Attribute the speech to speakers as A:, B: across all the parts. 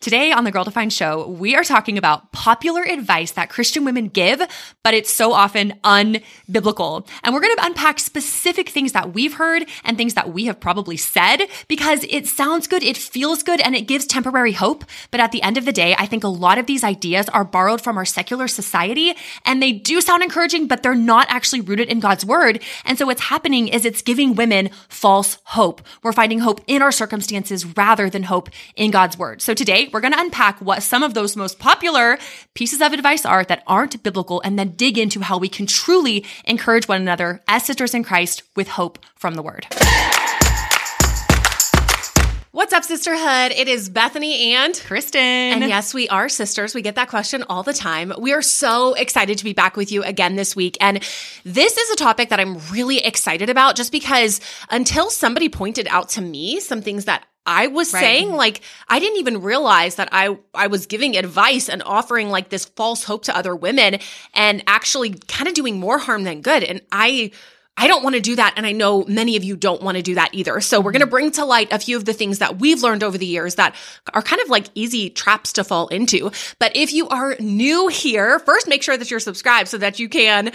A: Today on the Girl Defined Show, we are talking about popular advice that Christian women give, but it's so often unbiblical. And we're going to unpack specific things that we've heard and things that we have probably said because it sounds good, it feels good, and it gives temporary hope. But at the end of the day, I think a lot of these ideas are borrowed from our secular society and they do sound encouraging, but they're not actually rooted in God's word. And so what's happening is it's giving women false hope. We're finding hope in our circumstances rather than hope in God's word. So today, we're going to unpack what some of those most popular pieces of advice are that aren't biblical and then dig into how we can truly encourage one another as sisters in Christ with hope from the word.
B: What's up, sisterhood? It is Bethany and
A: Kristen.
B: And yes, we are sisters. We get that question all the time. We are so excited to be back with you again this week. And this is a topic that I'm really excited about just because until somebody pointed out to me some things that I was right. saying like I didn't even realize that I I was giving advice and offering like this false hope to other women and actually kind of doing more harm than good and I I don't want to do that. And I know many of you don't want to do that either. So we're going to mm-hmm. bring to light a few of the things that we've learned over the years that are kind of like easy traps to fall into. But if you are new here, first make sure that you're subscribed so that you can,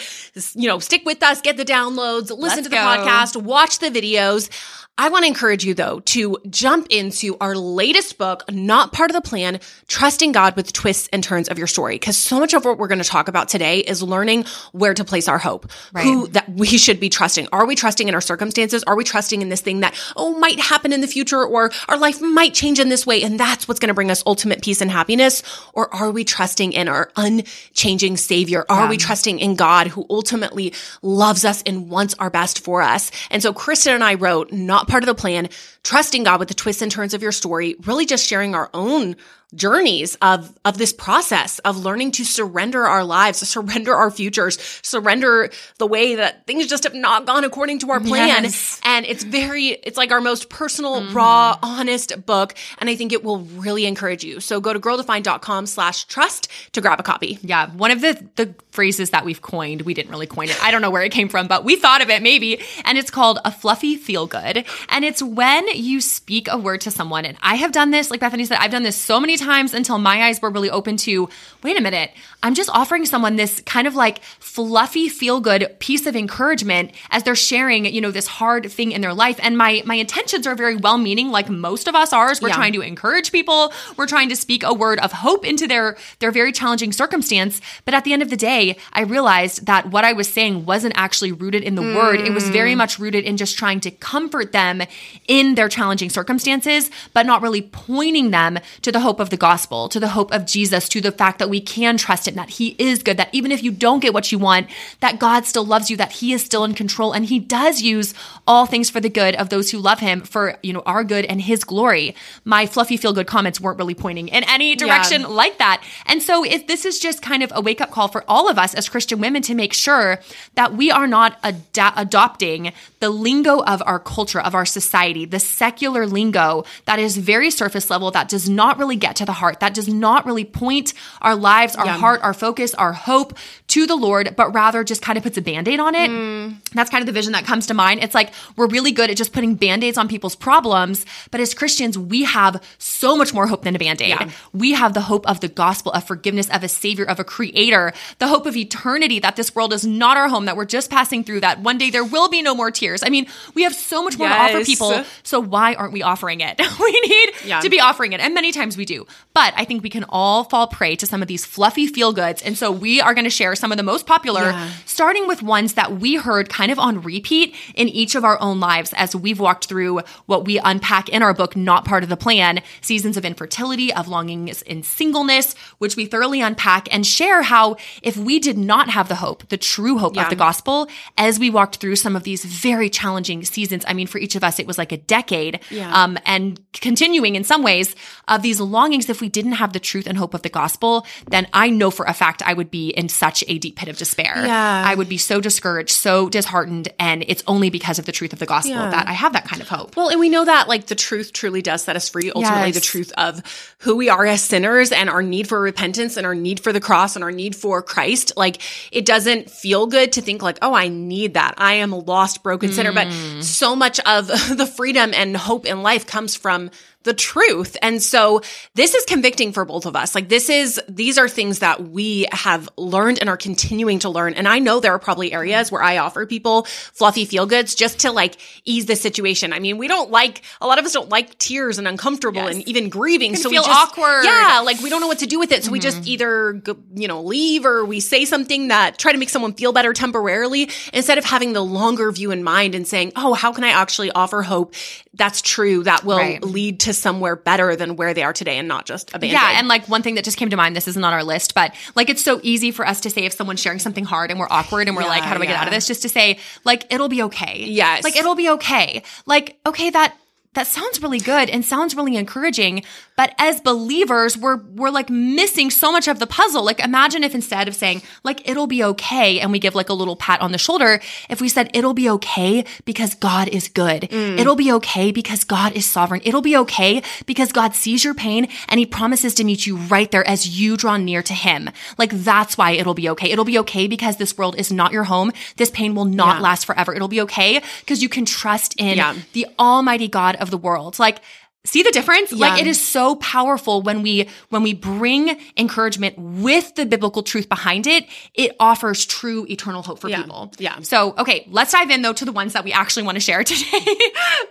B: you know, stick with us, get the downloads, listen Let's to the go. podcast, watch the videos. I want to encourage you though to jump into our latest book, Not Part of the Plan, Trusting God with Twists and Turns of Your Story. Cause so much of what we're going to talk about today is learning where to place our hope, right. who that we should be trusting. Are we trusting in our circumstances? Are we trusting in this thing that, oh, might happen in the future or our life might change in this way? And that's what's going to bring us ultimate peace and happiness. Or are we trusting in our unchanging savior? Are yeah. we trusting in God who ultimately loves us and wants our best for us? And so Kristen and I wrote, not part of the plan, trusting God with the twists and turns of your story, really just sharing our own journeys of of this process of learning to surrender our lives to surrender our futures surrender the way that things just have not gone according to our plan. Yes. and it's very it's like our most personal mm-hmm. raw honest book. And i think it will really encourage you. So go to girldefined.com slash trust to grab a copy.
A: Yeah. One of the the phrases that we've coined we didn't really coin it. I don't know where it came from but we thought of it maybe. And it's called a fluffy feel good. And it's when you speak a word to someone. And i have done this like bethany said i've done this so many times until my eyes were really open to wait a minute, I'm just offering someone this kind of like fluffy, feel good piece of encouragement as they're sharing, you know, this hard thing in their life. And my my intentions are very well meaning, like most of us are. We're yeah. trying to encourage people. We're trying to speak a word of hope into their their very challenging circumstance. But at the end of the day, I realized that what I was saying wasn't actually rooted in the mm. word. It was very much rooted in just trying to comfort them in their challenging circumstances, but not really pointing them to the hope of the gospel, to the hope of Jesus, to the fact that we can trust him, that he is good, that even if you don't get what you want, that God still loves you, that he is still in control and he does use all things for the good of those who love him for, you know, our good and his glory. My fluffy feel good comments weren't really pointing in any direction yeah. like that. And so if this is just kind of a wake up call for all of us as Christian women to make sure that we are not ad- adopting the lingo of our culture, of our society, the secular lingo that is very surface level, that does not really get to the heart, that does not really point our lives, our yeah. heart, our focus, our hope to the Lord, but rather just kind of puts a band aid on it. Mm. That's kind of the vision that comes to mind. It's like we're really good at just putting band aids on people's problems, but as Christians, we have so much more hope than a band aid. Yeah. We have the hope of the gospel, of forgiveness, of a savior, of a creator, the hope of eternity that this world is not our home, that we're just passing through, that one day there will be no more tears. I mean, we have so much more yes. to offer people. So why aren't we offering it? we need yeah. to be offering it. And many times we do. But I think we can all fall prey to some of these fluffy feel goods. And so we are going to share some of the most popular, yeah. starting with ones that we heard kind of on repeat in each of our own lives as we've walked through what we unpack in our book, Not Part of the Plan Seasons of Infertility, of Longings in Singleness, which we thoroughly unpack and share how if we did not have the hope, the true hope yeah. of the gospel, as we walked through some of these very challenging seasons, I mean, for each of us, it was like a decade, yeah. um, and continuing in some ways of these longings. If we didn't have the truth and hope of the gospel, then I know for a fact I would be in such a deep pit of despair. Yeah. I would be so discouraged, so disheartened. And it's only because of the truth of the gospel yeah. that I have that kind of hope.
B: Well, and we know that like the truth truly does set us free. Ultimately, yes. the truth of who we are as sinners and our need for repentance and our need for the cross and our need for Christ. Like it doesn't feel good to think like, oh, I need that. I am a lost, broken mm. sinner. But mm. so much of the freedom and hope in life comes from the truth. And so this is convicting for both of us. Like this is, these are things that we have learned and are continuing to learn. And I know there are probably areas where I offer people fluffy feel goods just to like ease the situation. I mean, we don't like, a lot of us don't like tears and uncomfortable
A: Yes.
B: and even grieving. So
A: feel
B: we just,
A: awkward.
B: Yeah. Like we don't know what to do with it. So we just mm-hmm. either, go, you know, leave or we say something that try to make someone feel better temporarily instead of having the longer view in mind and saying, oh, how can I actually offer hope that's true that will
A: Right.
B: lead to somewhere better than where they are today and not just a band
A: Yeah, and like one thing that just came to mind, this isn't on our list, but like it's so easy for us to say if someone's sharing something hard and we're awkward and we're like, how do I get out of this? Just to say, like, it'll be okay.
B: Yes.
A: Like it'll be okay. Like, okay, that that sounds really good and sounds really encouraging, but as believers, we're we're like missing so much of the puzzle. Like imagine if instead of saying like it'll be okay and we give like a little pat on the shoulder, if we said it'll be okay because God is good.
B: Mm.
A: It'll be okay because God is sovereign. It'll be okay because God sees your pain and he promises to meet you right there as you draw near to him. Like that's why it'll be okay. It'll be okay because this world is not your home. This pain will not
B: Yeah.
A: last forever. It'll be okay because you can trust in
B: Yeah.
A: the almighty God of the world. Like, see the difference? Like it is so powerful when we when we bring encouragement with the biblical truth behind it, it offers true eternal hope for
B: Yeah.
A: people.
B: Yeah.
A: So, okay, let's dive in though to the ones that we actually want to share today.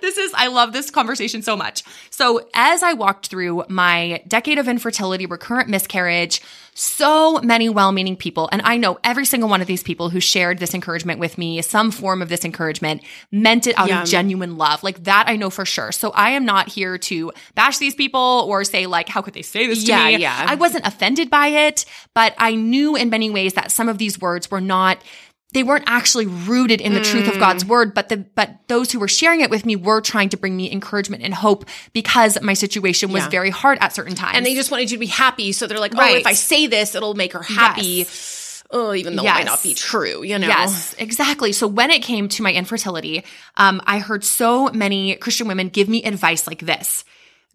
A: this is I love this conversation so much. So, as I walked through my decade of infertility, recurrent miscarriage, so many well-meaning people, and I know every single one of these people who shared this encouragement with me, some form of this encouragement, meant it out
B: Yeah.
A: of genuine love. Like that I know for sure. So I am not here to bash these people or say like how could they say this to
B: Yeah,
A: me?
B: yeah.
A: I wasn't offended by it, but I knew in many ways that some of these words were not they weren't actually rooted in the truth of
B: Mm.
A: God's word, but the but those who were sharing it with me were trying to bring me encouragement and hope because my situation was
B: Yeah.
A: very hard at certain times.
B: and they just wanted you to be happy. So they're like, oh,
A: Right.
B: if I say this, it'll make her happy. Oh, even though it might not be true, you know?
A: Yes, exactly. So when it came to my infertility, um, I heard so many Christian women give me advice like this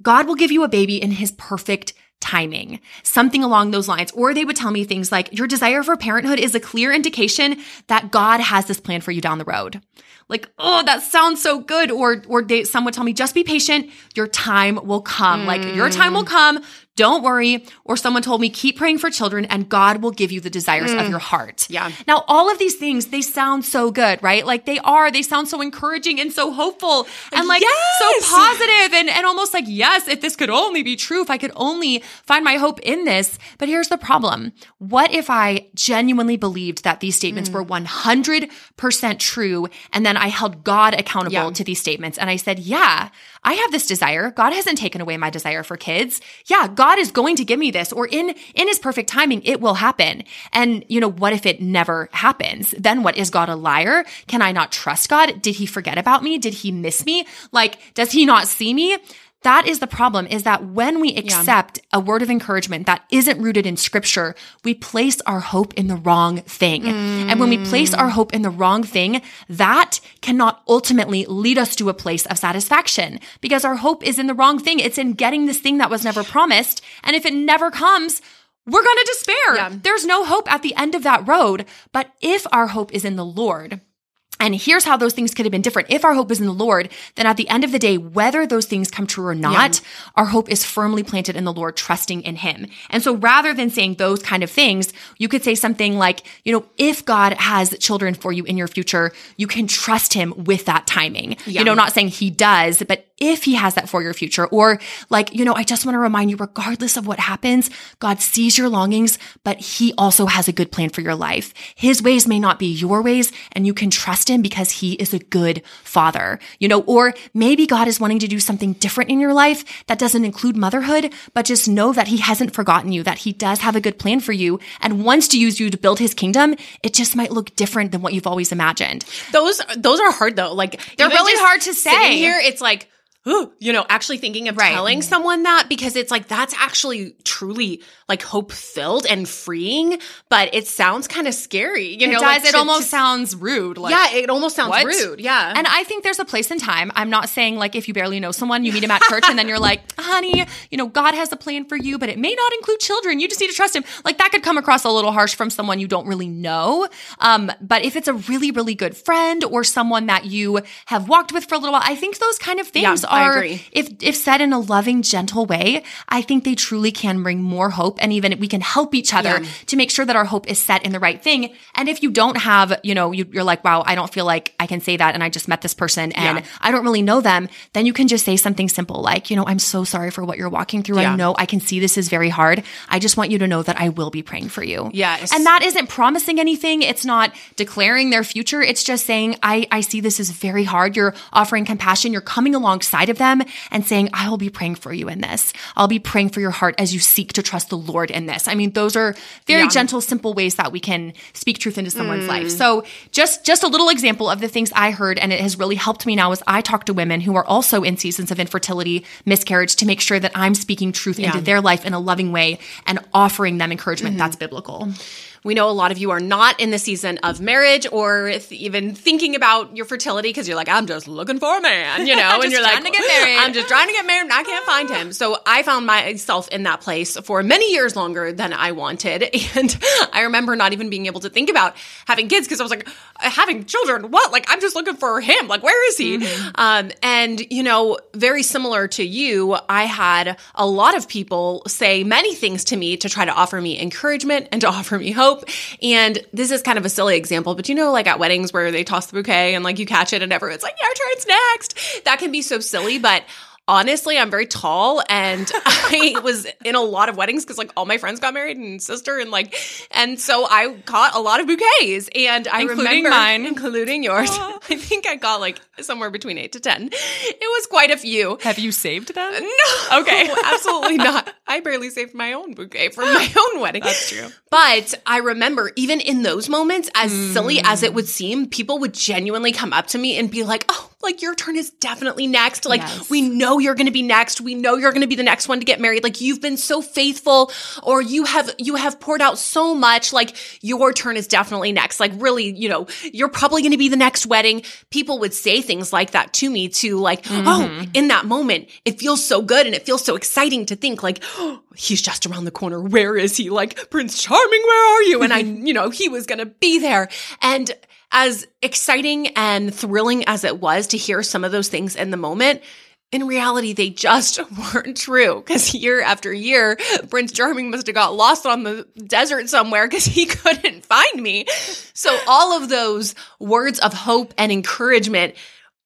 A: God will give you a baby in his perfect timing, something along those lines. Or they would tell me things like, Your desire for parenthood is a clear indication that God has this plan for you down the road. Like, oh, that sounds so good. Or, or they, some would tell me, just be patient. Your time will come. Like, your time will mm. come. Don't worry. Or someone told me, keep praying for children and God will give you the desires of mm. your heart.
B: Yeah.
A: Now, all of these things, they sound so good, right? Like they are, they sound so encouraging and so hopeful and like
B: Yes.
A: so positive and, and almost like, yes, if this could only be true, if I could only find my hope in this. But here's the problem. What if I genuinely believed that these statements mm. were 100% true and then I held God accountable
B: Yeah.
A: to these statements and I said, yeah, I have this desire. God hasn't taken away my desire for kids. Yeah, God is going to give me this or in in his perfect timing it will happen. And you know, what if it never happens? Then what is God a liar? Can I not trust God? Did he forget about me? Did he miss me? Like does he not see me? That is the problem is that when we accept a word of encouragement that isn't rooted in scripture, we place our hope in the wrong thing. And when we place our hope in the wrong thing, that cannot ultimately lead us to a place of satisfaction because our hope is in the wrong thing. It's in getting this thing that was never promised. And if it never comes, we're going to despair.
B: Yeah.
A: There's no hope at the end of that road. But if our hope is in the Lord, and here's how those things could have been different. If our hope is in the Lord, then at the end of the day, whether those things come true or not, our hope is firmly planted in the Lord, trusting in Him. And so rather than saying those kind of things, you could say something like, you know, if God has children for you in your future, you can trust Him with that timing. You know, not saying He does, but if He has that for your future, or like, you know, I just want to remind you, regardless of what happens, God sees your longings, but He also has a good plan for your life. His ways may not be your ways, and you can trust Him because He is a good Father, you know, or maybe God is wanting to do something different in your life that doesn't include motherhood, but just know that He hasn't forgotten you, that He does have a good plan for you and wants to use you to build His kingdom. It just might look different than what you've always imagined.
B: Those those are hard though. Like
A: They're really hard to say.
B: Here, it's like. Ooh, You know, actually thinking of
A: Right.
B: telling someone that because it's like that's actually truly like hope filled and freeing, but it sounds kind of scary. You
A: It
B: know,
A: does.
B: like,
A: it
B: to-
A: almost
B: to-
A: sounds rude. Like,
B: yeah, it almost sounds
A: What?
B: rude. Yeah,
A: And I think there's a place and time. I'm not saying like if you barely know someone, you meet him at church and then you're like, honey, you know, God has a plan for you, but it may not include children. You just need to trust him. Like that could come across a little harsh from someone you don't really know. Um, but if it's a really, really good friend or someone that you have walked with for a little while, I think those kind of things are
B: agree.
A: if if said in a loving, gentle way, I think they truly can bring more hope and even we can help each other
B: Yeah.
A: to make sure that our hope is set in the right thing. And if you don't have, you know, you, you're like, wow, I don't feel like I can say that and I just met this person and
B: Yeah.
A: I don't really know them, then you can just say something simple like, you know, I'm so sorry for what you're walking through.
B: Yeah.
A: I know I can see this is very hard. I just want you to know that I will be praying for you.
B: Yes.
A: And that isn't promising anything. It's not declaring their future. It's just saying, I, I see this is very hard. You're offering compassion. You're coming alongside of them and saying, I will be praying for you in this. I'll be praying for your heart as you seek to trust the Lord in this. I mean, those are very
B: Yeah. Mm.
A: gentle, simple ways that we can speak truth into someone's life. So just, just a little example of the things I heard. And it has really helped me now as I talk to women who are also in seasons of infertility, miscarriage to make sure that I'm speaking truth into their life in a loving way and offering them encouragement that's biblical.
B: We know a lot of you are not in the season of marriage or if even thinking about your fertility because you're like, I'm just looking for a man, you know, and you're like,
A: trying to get married.
B: I'm just trying to get married and I can't find him. So I found myself in that place for many years longer than I wanted. And I remember not even being able to think about having kids because I was like, having children, what? Like, I'm just looking for him. Like, where is he? Um, and, you know, very similar to you, I had a lot of people say many things to me to try to offer me encouragement and to offer me hope. And this is kind of a silly example, but you know, like at weddings where they toss the bouquet and like you catch it and everyone's like, your turn's next. That can be so silly, but honestly, I'm very tall and I was in a lot of weddings because like all my friends got married and sister and like, and so I caught a lot of bouquets and I
A: Including
B: remember,
A: mine.
B: including yours. I think I got like somewhere between eight to 10. It was quite a few.
A: Have you saved them?
B: No.
A: Okay.
B: absolutely not. I barely saved my own bouquet for my own wedding.
A: That's true.
B: But I remember even in those moments, as silly as
A: Mm.
B: it would seem, people would genuinely come up to me and be like, oh, like your turn is definitely next. Like
A: Yes.
B: we know you're going to be next. We know you're going to be the next one to get married. Like you've been so faithful or you have, you have poured out so much. Like your turn is definitely next. Like really, you know, you're probably going to be the next wedding. People would say things like that to me to like,
A: Mm-hmm.
B: oh, in that moment, it feels so good and it feels so exciting to think like, oh, he's just around the corner. Where is he? Like Prince Charming, where are you? And I, you know, he was going to be there. And as exciting and thrilling as it was to hear some of those things in the moment, in reality, they just weren't true. Because year after year, Prince Charming must have got lost on the desert somewhere because he couldn't find me. So all of those words of hope and encouragement,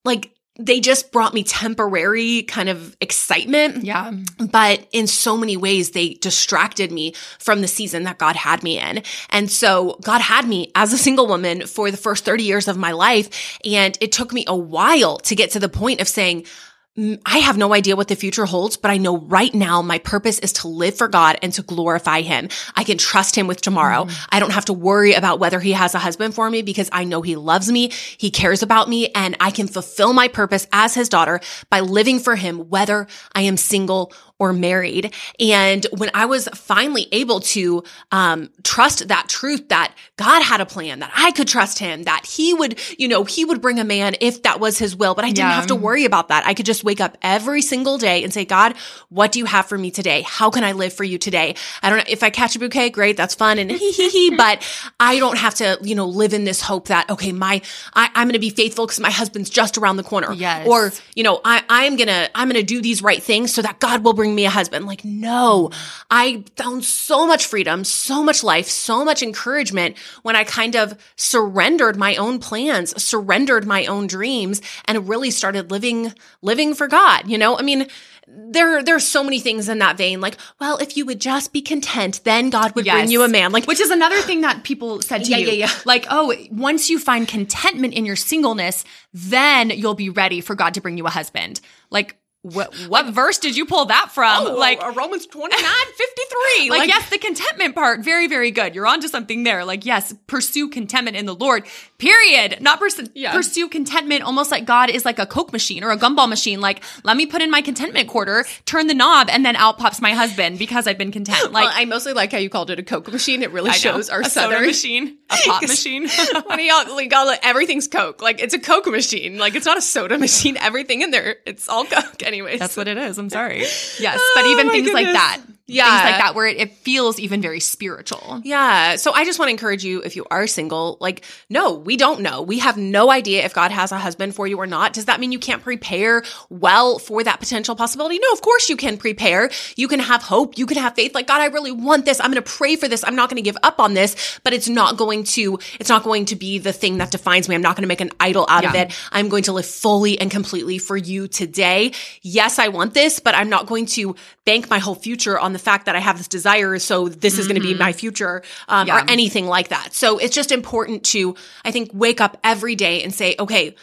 B: like they just brought me temporary kind of excitement
A: Yeah.
B: but in so many ways they distracted me from the season that God had me in. And so God had me as a single woman for the first 30 years of my life. And it took me a while to get to the point of saying, "Mm, Mm, I have no idea what the future holds, but I know right now my purpose is to live for God and to glorify Him. I can trust Him with tomorrow. Mm. I don't have to worry about whether He has a husband for me because I know He loves me, He cares about me, and I can fulfill my purpose as His daughter by living for Him, whether I am single or married. And when I was finally able to um, trust that truth that God had a plan, that I could trust Him, that He would, you know, He would bring a man if that was His will, but I didn't
A: Yeah.
B: have to worry about that. I could just wake up every single day and say, God, what do you have for me today? How can I live for you today? I don't know if I catch a bouquet, great, that's fun and hee hee hee, but I don't have to, you know, live in this hope that, okay, my, I, I'm going to be faithful because my husband's just around the corner.
A: Yes.
B: Or, you know, I, I'm going to, I'm going to do these right things so that God will bring me a husband. Like, no, I found so much freedom, so much life, so much encouragement when I kind of surrendered my own plans, surrendered my own dreams and really started living, living for God. You know, I mean, there, there are so many things in that vein. Like, well, if you would just be content, then God would bring you a man. Like,
A: Which is another thing that people said to
B: Yeah,
A: you.
B: yeah, yeah.
A: Like, oh, once you find contentment in your singleness, then you'll be ready for God to bring you a husband. Like, what what verse did you pull that from?
B: oh,
A: like,
B: uh, Romans 29, 53.
A: like, yes, the contentment part, very, very good. You're onto something there. Like, yes, pursue contentment in the Lord. Period. Not pers-
B: Yeah.
A: pursue contentment almost like God is like a Coke machine or a gumball machine. Like, let me put in my contentment quarter, turn the knob, and then out pops my husband because I've been content. Like,
B: Well, I mostly like how you called it a Coke machine. It really
A: I know.
B: shows our
A: a soda
B: southern
A: machine, a pop machine.
B: when y'all like all everything's Coke. Like it's a Coke machine. Like it's not a soda machine. Everything in there, it's all Coke. Anyways,
A: That's what it is. I'm sorry. Yes, but oh even
B: Oh
A: things like that.
B: Yeah.
A: things like that, where it, it feels even very spiritual.
B: Yeah. So I just want to encourage you if you are single, like, no, we don't know. We have no idea if God has a husband for you or not. Does that mean you can't prepare well for that potential possibility? No, of course you can prepare. You can have hope. You can have faith. Like, God, I really want this. I'm going to pray for this. I'm not going to give up on this, but it's not going to, it's not going to be the thing that defines me. I'm not going to make an idol out of it. I'm going to live fully and completely for you today. Yes, I want this, but I'm not going to bank my whole future on the fact that I have this desire. So this is going to be my future um,
A: Yeah.
B: or anything like that. So it's just important to, I think, wake up every day and say, okay,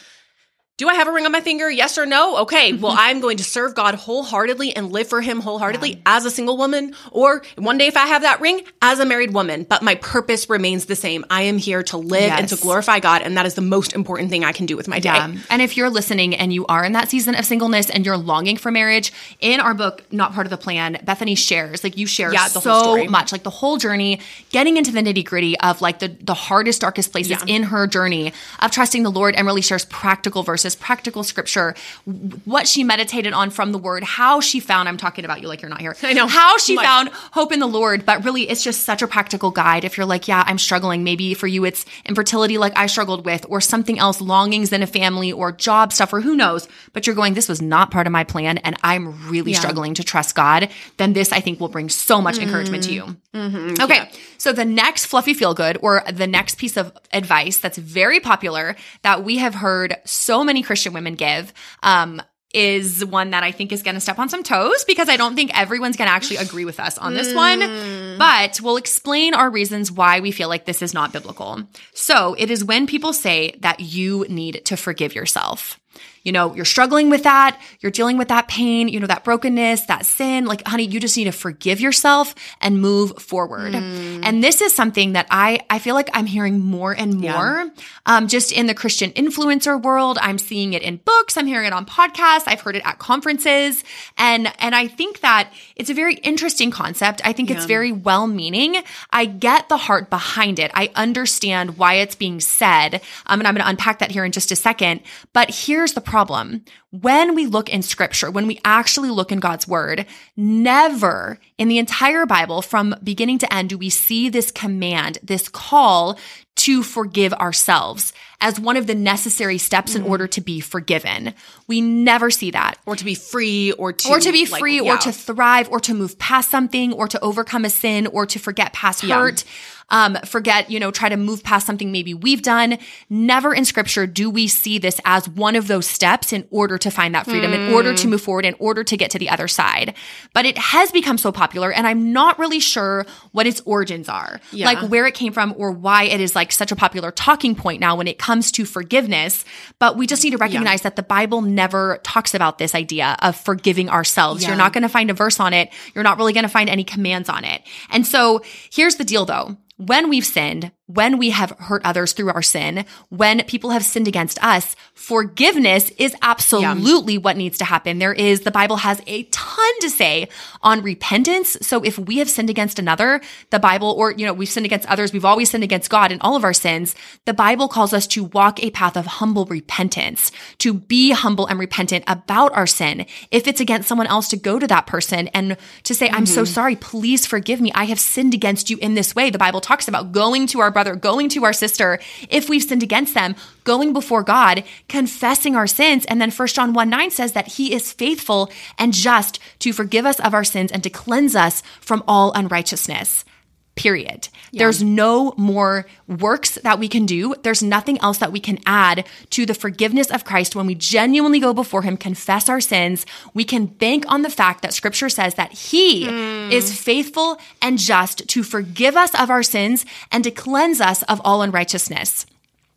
B: do I have a ring on my finger? Yes or no? Okay, mm-hmm. well, I'm going to serve God wholeheartedly and live for Him wholeheartedly as a single woman, or one day if I have that ring, as a married woman. But my purpose remains the same. I am here to live and to glorify God, and that is the most important thing I can do with my day.
A: Yeah. And if you're listening and you are in that season of singleness and you're longing for marriage, in our book, Not Part of the Plan, Bethany shares, like you share
B: Yeah, the whole
A: so
B: story.
A: much, like the whole journey, getting into the nitty gritty of like the, the hardest, darkest places
B: Yeah.
A: in her journey of trusting the Lord and really shares practical verses, practical scripture, what she meditated on from the word, how she found, I'm talking about you like you're not here.
B: I know.
A: How she
B: Like-
A: found hope in the Lord, but really it's just such a practical guide. If you're like, yeah, I'm struggling, maybe for you it's infertility like I struggled with, or something else, longings in a family, or job stuff, or who knows, but you're going, this was not part of my plan, and I'm really struggling to trust God, then this I think will bring so much mm-hmm. encouragement to you. Mm-hmm. Okay, so the next fluffy feel good, or the next piece of advice that's very popular that we have heard so many Christian women give, um, is one that I think is going to step on some toes because I don't think everyone's going to actually agree with us on this one. But we'll explain our reasons why we feel like this is not biblical. So it is when people say that you need to forgive yourself. You know, you're struggling with that, you're dealing with that pain, you know, that brokenness, that sin. Like, honey, you just need to forgive yourself and move forward. And this is something that I I feel like I'm hearing more and more um, just in the Christian influencer world. I'm seeing it in books, I'm hearing it on podcasts, I've heard it at conferences. And and I think that it's a very interesting concept. I think it's very well meaning. I get the heart behind it. I understand why it's being said. Um, and I'm going to unpack that here in just a second. But here's the problem. When we look in scripture, when we actually look in God's word, never in the entire Bible from beginning to end do we see this command, this call to forgive ourselves as one of the necessary steps in order to be forgiven. We never see that
B: Or to be free, or to
A: or to be
B: like,
A: free
B: yeah.
A: or to thrive or to move past something or to overcome a sin or to forget past hurt um, forget you know try to move past something maybe we've done never in scripture do we see this as one of those steps in order to find that freedom in order
B: Mm.
A: to move forward in order to get to the other side but it has become so popular and i'm not really sure what its origins are
B: Yeah.
A: like where it came from or why it is like such a popular talking point now when it comes to forgiveness but we just need to recognize that the bible never talks about this idea of forgiving ourselves. You're not going to find a verse on it. You're not really going to find any commands on it. And so here's the deal though. When we've sinned, when we have hurt others through our sin, when people have sinned against us, forgiveness is absolutely what needs to happen. There is, the Bible has a ton to say on repentance. So if we have sinned against another, the Bible, or, you know, we've sinned against others, we've always sinned against God in all of our sins. The Bible calls us to walk a path of humble repentance, to be humble and repentant about our sin. If it's against someone else, to go to that person and to say, I'm so mm-hmm. sorry, please forgive me. I have sinned against you in this way. The Bible talks about going to our brother, going to our sister, if we've sinned against them, going before God, confessing our sins. And then 1 John 1 9 says that he is faithful and just to forgive us of our sins and to cleanse us from all unrighteousness. Period. There's no more works that we can do. There's nothing else that we can add to the forgiveness of Christ when we genuinely go before Him, confess our sins. We can bank on the fact that Scripture says that He hmm. is faithful and just to forgive us of our sins and to cleanse us of all unrighteousness.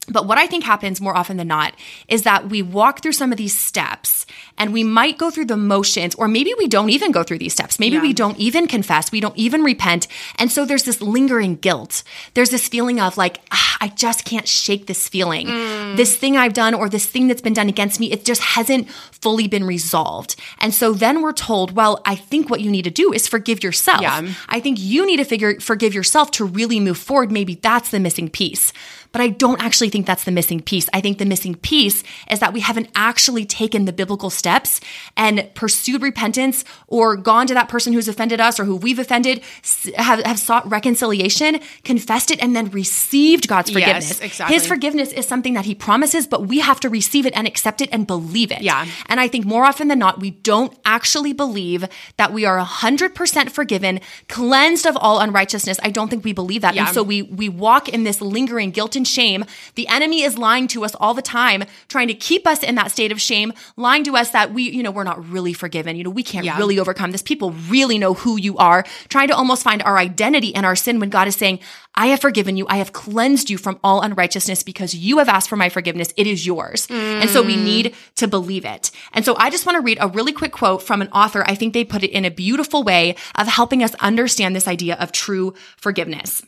A: But what I think happens more often than not is that we walk through some of these steps and we might go through the motions, or maybe we don't even go through these steps. Maybe we don't even confess. We don't even repent. And so there's this lingering guilt. There's this feeling of like, ah, I just can't shake this feeling. This thing I've done or this thing that's been done against me, it just hasn't fully been resolved. And so then we're told, well, I think what you need to do is forgive yourself.
B: Yeah.
A: I think you need to figure forgive yourself to really move forward. Maybe that's the missing piece. But I don't actually think that's the missing piece. I think the missing piece is that we haven't actually taken the biblical steps and pursued repentance or gone to that person who's offended us or who we've offended, have, have sought reconciliation, confessed it, and then received God's forgiveness.
B: Yes, exactly.
A: His forgiveness is something that he promises, but we have to receive it and accept it and believe it.
B: Yeah.
A: And I think more often than not, we don't actually believe that we are 100% forgiven, cleansed of all unrighteousness. I don't think we believe that.
B: Yeah.
A: And so we, we walk in this lingering guilt and shame. The enemy is lying to us all the time, trying to keep us in that state of shame, lying to us that we, you know, we're not really forgiven. You know, we can't
B: Yeah.
A: really overcome this. People really know who you are, trying to almost find our identity in our sin when God is saying, I have forgiven you. I have cleansed you from all unrighteousness because you have asked for my forgiveness. It is yours. And so we mm. need to believe it. And so I just want to read a really quick quote from an author. I think they put it in a beautiful way of helping us understand this idea of true forgiveness.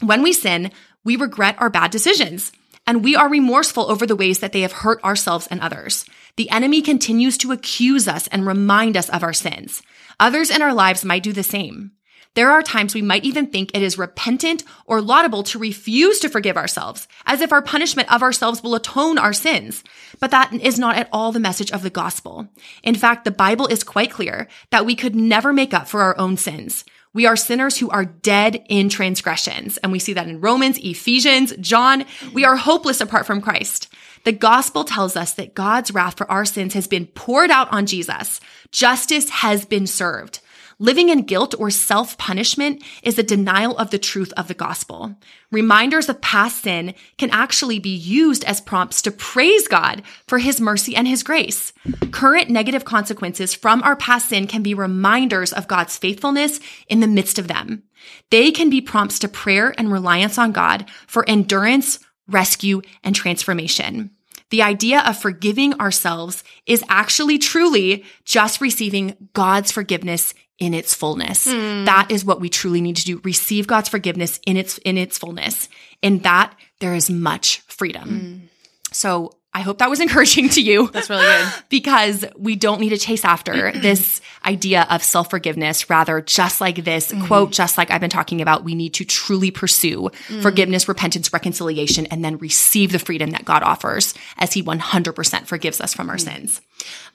A: When we sin, we regret our bad decisions and we are remorseful over the ways that they have hurt ourselves and others. The enemy continues to accuse us and remind us of our sins. Others in our lives might do the same. There are times we might even think it is repentant or laudable to refuse to forgive ourselves, as if our punishment of ourselves will atone our sins. But that is not at all the message of the gospel. In fact, the Bible is quite clear that we could never make up for our own sins. We are sinners who are dead in transgressions. And we see that in Romans, Ephesians, John. We are hopeless apart from Christ. The gospel tells us that God's wrath for our sins has been poured out on Jesus. Justice has been served. Living in guilt or self punishment is a denial of the truth of the gospel. Reminders of past sin can actually be used as prompts to praise God for his mercy and his grace. Current negative consequences from our past sin can be reminders of God's faithfulness in the midst of them. They can be prompts to prayer and reliance on God for endurance, rescue, and transformation. The idea of forgiving ourselves is actually truly just receiving God's forgiveness in its fullness. Hmm. That is what we truly need to do. Receive God's forgiveness in its, in its fullness. In that, there is much freedom. Hmm. So I hope that was encouraging to you.
B: That's really good.
A: because we don't need to chase after this idea of self forgiveness. Rather, just like this mm-hmm. quote, just like I've been talking about, we need to truly pursue mm. forgiveness, repentance, reconciliation, and then receive the freedom that God offers as He 100% forgives us from our mm. sins.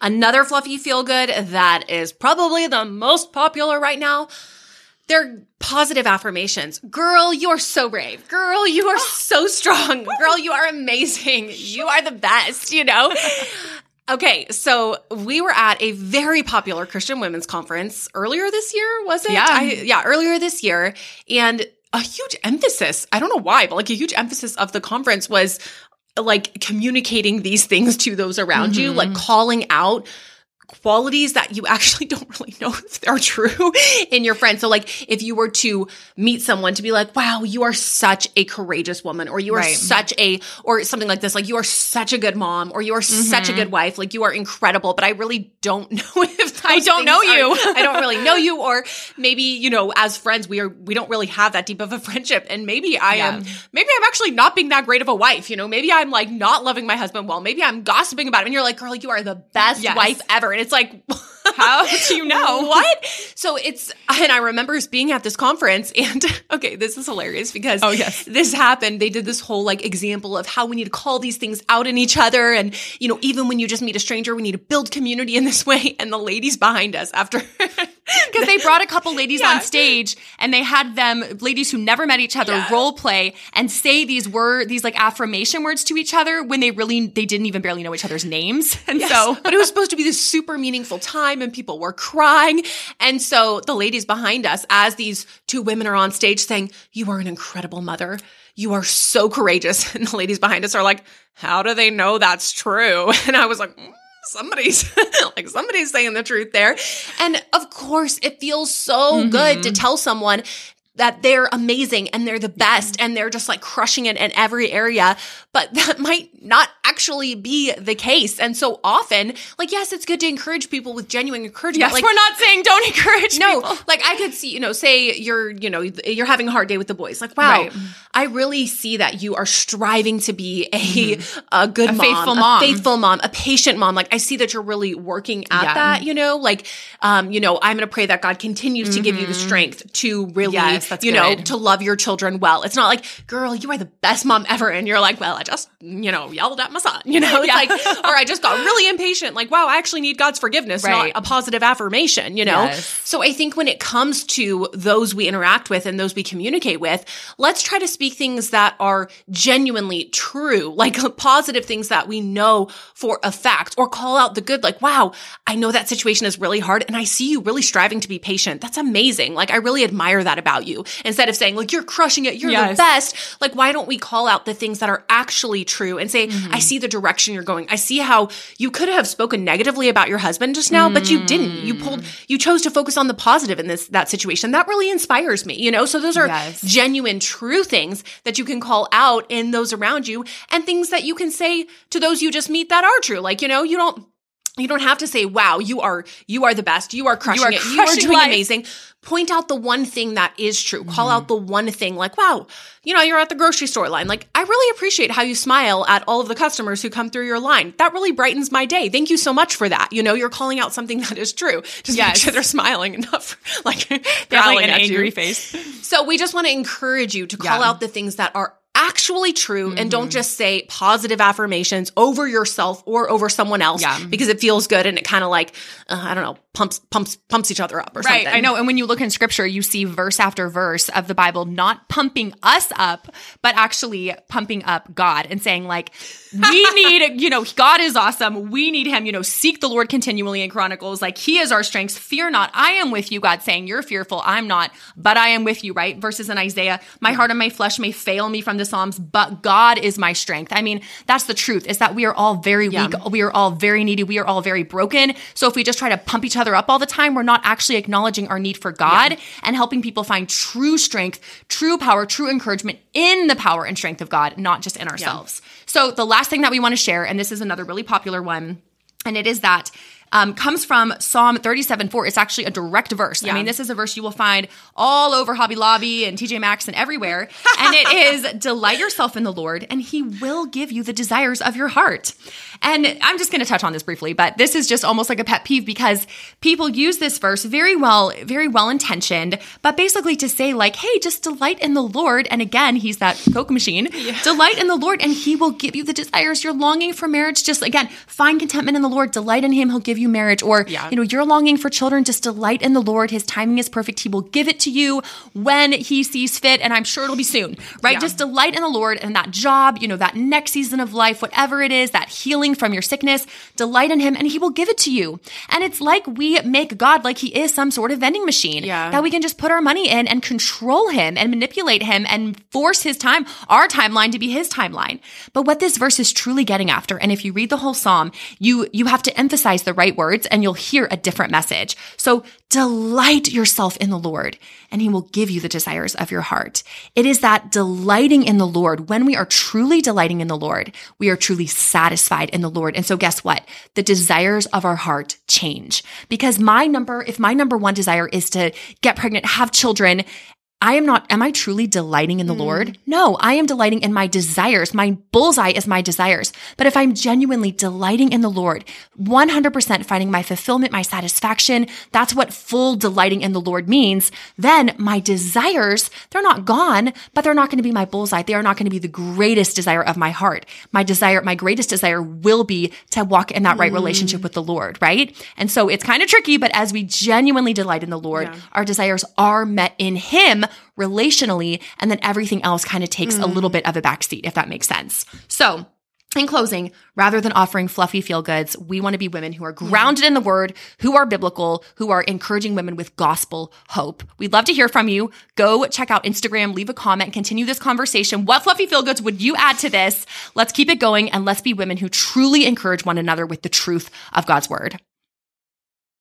B: Another fluffy feel good that is probably the most popular right now. They're positive affirmations. Girl, you are so brave. Girl, you are so strong. Girl, you are amazing. You are the best, you know? Okay, so we were at a very popular Christian women's conference earlier this year, was it?
A: Yeah.
B: I, yeah, earlier this year. And a huge emphasis, I don't know why, but like a huge emphasis of the conference was like communicating these things to those around you, like mm-hmm. calling out qualities that you actually don't really know if they're true in your friend. So like if you were to meet someone to be like, wow, you are such a courageous woman or you are
A: Right.
B: such a, or something like this, like you are such a good mom or you are such a mm-hmm. good wife, like you are incredible, but I really don't know if
A: I don't know
B: things are-
A: you.
B: I don't really know you or maybe, you know, as friends, we are, we don't really have that deep of a friendship and maybe I am, maybe I'm actually not being that great of a wife, you know, maybe I'm like not loving my husband well, maybe I'm gossiping about him and you're like, girl, you are the best
A: Yes.
B: wife ever. It's like,
A: How do you know?
B: what? So it's, and I remember being at this conference and okay, this is hilarious because
A: Oh, yes.
B: this happened. They did this whole like example of how we need to call these things out in each other. And, you know, even when you just meet a stranger, we need to build community in this way. And the ladies behind us after,
A: Because they brought a couple ladies
B: Yeah.
A: on stage and they had them, ladies who never met each other,
B: Yeah.
A: role play and say these word, these like affirmation words to each other when they really, they didn't even barely know each other's names. And so,
B: but it was supposed to be this super meaningful time and people were crying. And so the ladies behind us, as these two women are on stage saying, you are an incredible mother. You are so courageous. And the ladies behind us are like, how do they know that's true? And I was like, "Mm, somebody's like somebody's saying the truth there. And of course, it feels so good to tell someone that they're amazing and they're the best and they're just like crushing it in every area. But that might not actually be the case. And so often, like, yes, it's good to encourage people with genuine encouragement.
A: yes,
B: like,
A: we're not saying don't encourage
B: no,
A: people.
B: like I could see, you know, say you're, you know, you're having a hard day with the boys. Like, wow,
A: Right.
B: I really see that you are striving to be a a good mom,
A: faithful
B: a
A: mom.
B: faithful mom, a patient mom. Like, I see that you're really working at
A: Yeah.
B: that. You know, like, um, you know, I'm going to pray that God continues to give you the strength to really
A: Yes. That's
B: you know, to love your children well. It's not like, girl, you are the best mom ever. And you're like, well, I just, you know, yelled at my son, you know, it's
A: Yeah.
B: like, or I just got really impatient. Like, wow, I actually need God's forgiveness,
A: Right.
B: not a positive affirmation, you know?
A: Yes.
B: So I think when it comes to those we interact with and those we communicate with, let's try to speak things that are genuinely true, like positive things that we know for a fact, or call out the good, like, wow, I know that situation is really hard and I see you really striving to be patient. That's amazing. Like, I really admire that about you. Instead of saying, like, you're crushing it, you're
A: Yes.
B: the best. Like, why don't we call out the things that are actually true and say,
A: Mm-hmm.
B: I see the direction you're going. I see how you could have spoken negatively about your husband just now, but you didn't. You pulled,
A: Mm.
B: you chose to focus on the positive in this, that situation. That really inspires me, you know? So those are
A: Yes.
B: genuine, true things that you can call out in those around you and things that you can say to those you just meet that are true. Like, you know, you don't, you don't have to say, wow, you are, you are the best. You are crushing
A: are
B: it. you are doing
A: life."
B: amazing. Point out the one thing that is true. Call
A: Mm-hmm.
B: out the one thing like, wow, you know, you're at the grocery store line. Like, I really appreciate how you smile at all of the customers who come through your line. That really brightens my day. Thank you so much for that. You know, you're calling out something that is true. Just make sure they're smiling enough. like,
A: have like
B: growling
A: an
B: at you.
A: angry face.
B: So we just want to encourage you to call
A: Yeah.
B: out the things that are actually true and
A: Mm-hmm.
B: don't just say positive affirmations over yourself or over someone else
A: Yeah.
B: because it feels good and it kind of like uh, I don't know pumps pumps pumps each other up or
A: Right.
B: something.
A: I know. And when you look in scripture, you see verse after verse of the Bible not pumping us up, but actually pumping up God and saying, like, we need, you know, God is awesome. We need him, you know, seek the Lord continually in Chronicles. Like, he is our strength. Fear not. I am with you, God saying, You're fearful. I'm not, but I am with you, right? Verses in Isaiah, my heart and my flesh may fail me from the Psalms, but God is my strength. I mean, that's the truth is that we are all very weak. We are all very needy. We are all very broken. So if we just try to pump each other up all the time, we're not actually acknowledging our need for God and helping people find true strength, true power, true encouragement in the power and strength of God, not just in ourselves. So the last thing that we want to share, and this is another really popular one, and it is that um, comes from Psalm 37 4. It's actually a direct verse. I mean, this is a verse you will find all over Hobby Lobby and TJ Maxx and everywhere. and it is delight yourself in the Lord, and he will give you the desires of your heart. And I'm just going to touch on this briefly, but this is just almost like a pet peeve because people use this verse very well, very well intentioned, but basically to say, like, hey, just delight in the Lord. And again, he's that Coke machine. Delight in the Lord, and he will give you the desires. You're longing for marriage. Just again, find contentment in the Lord, delight in him. He'll give you marriage. Or,
B: Yeah.
A: you know, you're longing for children, just delight in the Lord. His timing is perfect. He will give it to you when he sees fit. And I'm sure it'll be soon, right?
B: Yeah.
A: Just delight in the Lord and that job, you know, that next season of life, whatever it is, that healing from your sickness, delight in him and he will give it to you. And it's like we make God like he is some sort of vending machine
B: Yeah.
A: that we can just put our money in and control him and manipulate him and force his time, our timeline to be his timeline. But what this verse is truly getting after, and if you read the whole psalm, you, you have to emphasize the right words and you'll hear a different message. So delight yourself in the Lord and he will give you the desires of your heart. It is that delighting in the Lord. When we are truly delighting in the Lord, we are truly satisfied in the Lord. And so guess what? The desires of our heart change because my number, if my number one desire is to get pregnant, have children, I am not, am I truly delighting in the mm. Lord? No, I am delighting in my desires. My bullseye is my desires. But if I'm genuinely delighting in the Lord, 100% finding my fulfillment, my satisfaction, that's what full delighting in the Lord means. Then my desires, they're not gone, but they're not going to be my bullseye. They are not going to be the greatest desire of my heart. My desire, my greatest desire will be to walk in that right relationship mm. with the Lord, right? And so it's kind of tricky, but as we genuinely delight in the Lord, our desires are met in Him relationally, and then everything else kind of takes a little mm. bit of a backseat, if that makes sense. So, in closing, rather than offering fluffy feel goods, we want to be women who are mm. grounded in the word, who are biblical, who are encouraging women with gospel hope. We'd love to hear from you. Go check out Instagram, leave a comment, continue this conversation. What fluffy feel goods would you add to this? Let's keep it going and let's be women who truly encourage one another with the truth of God's word.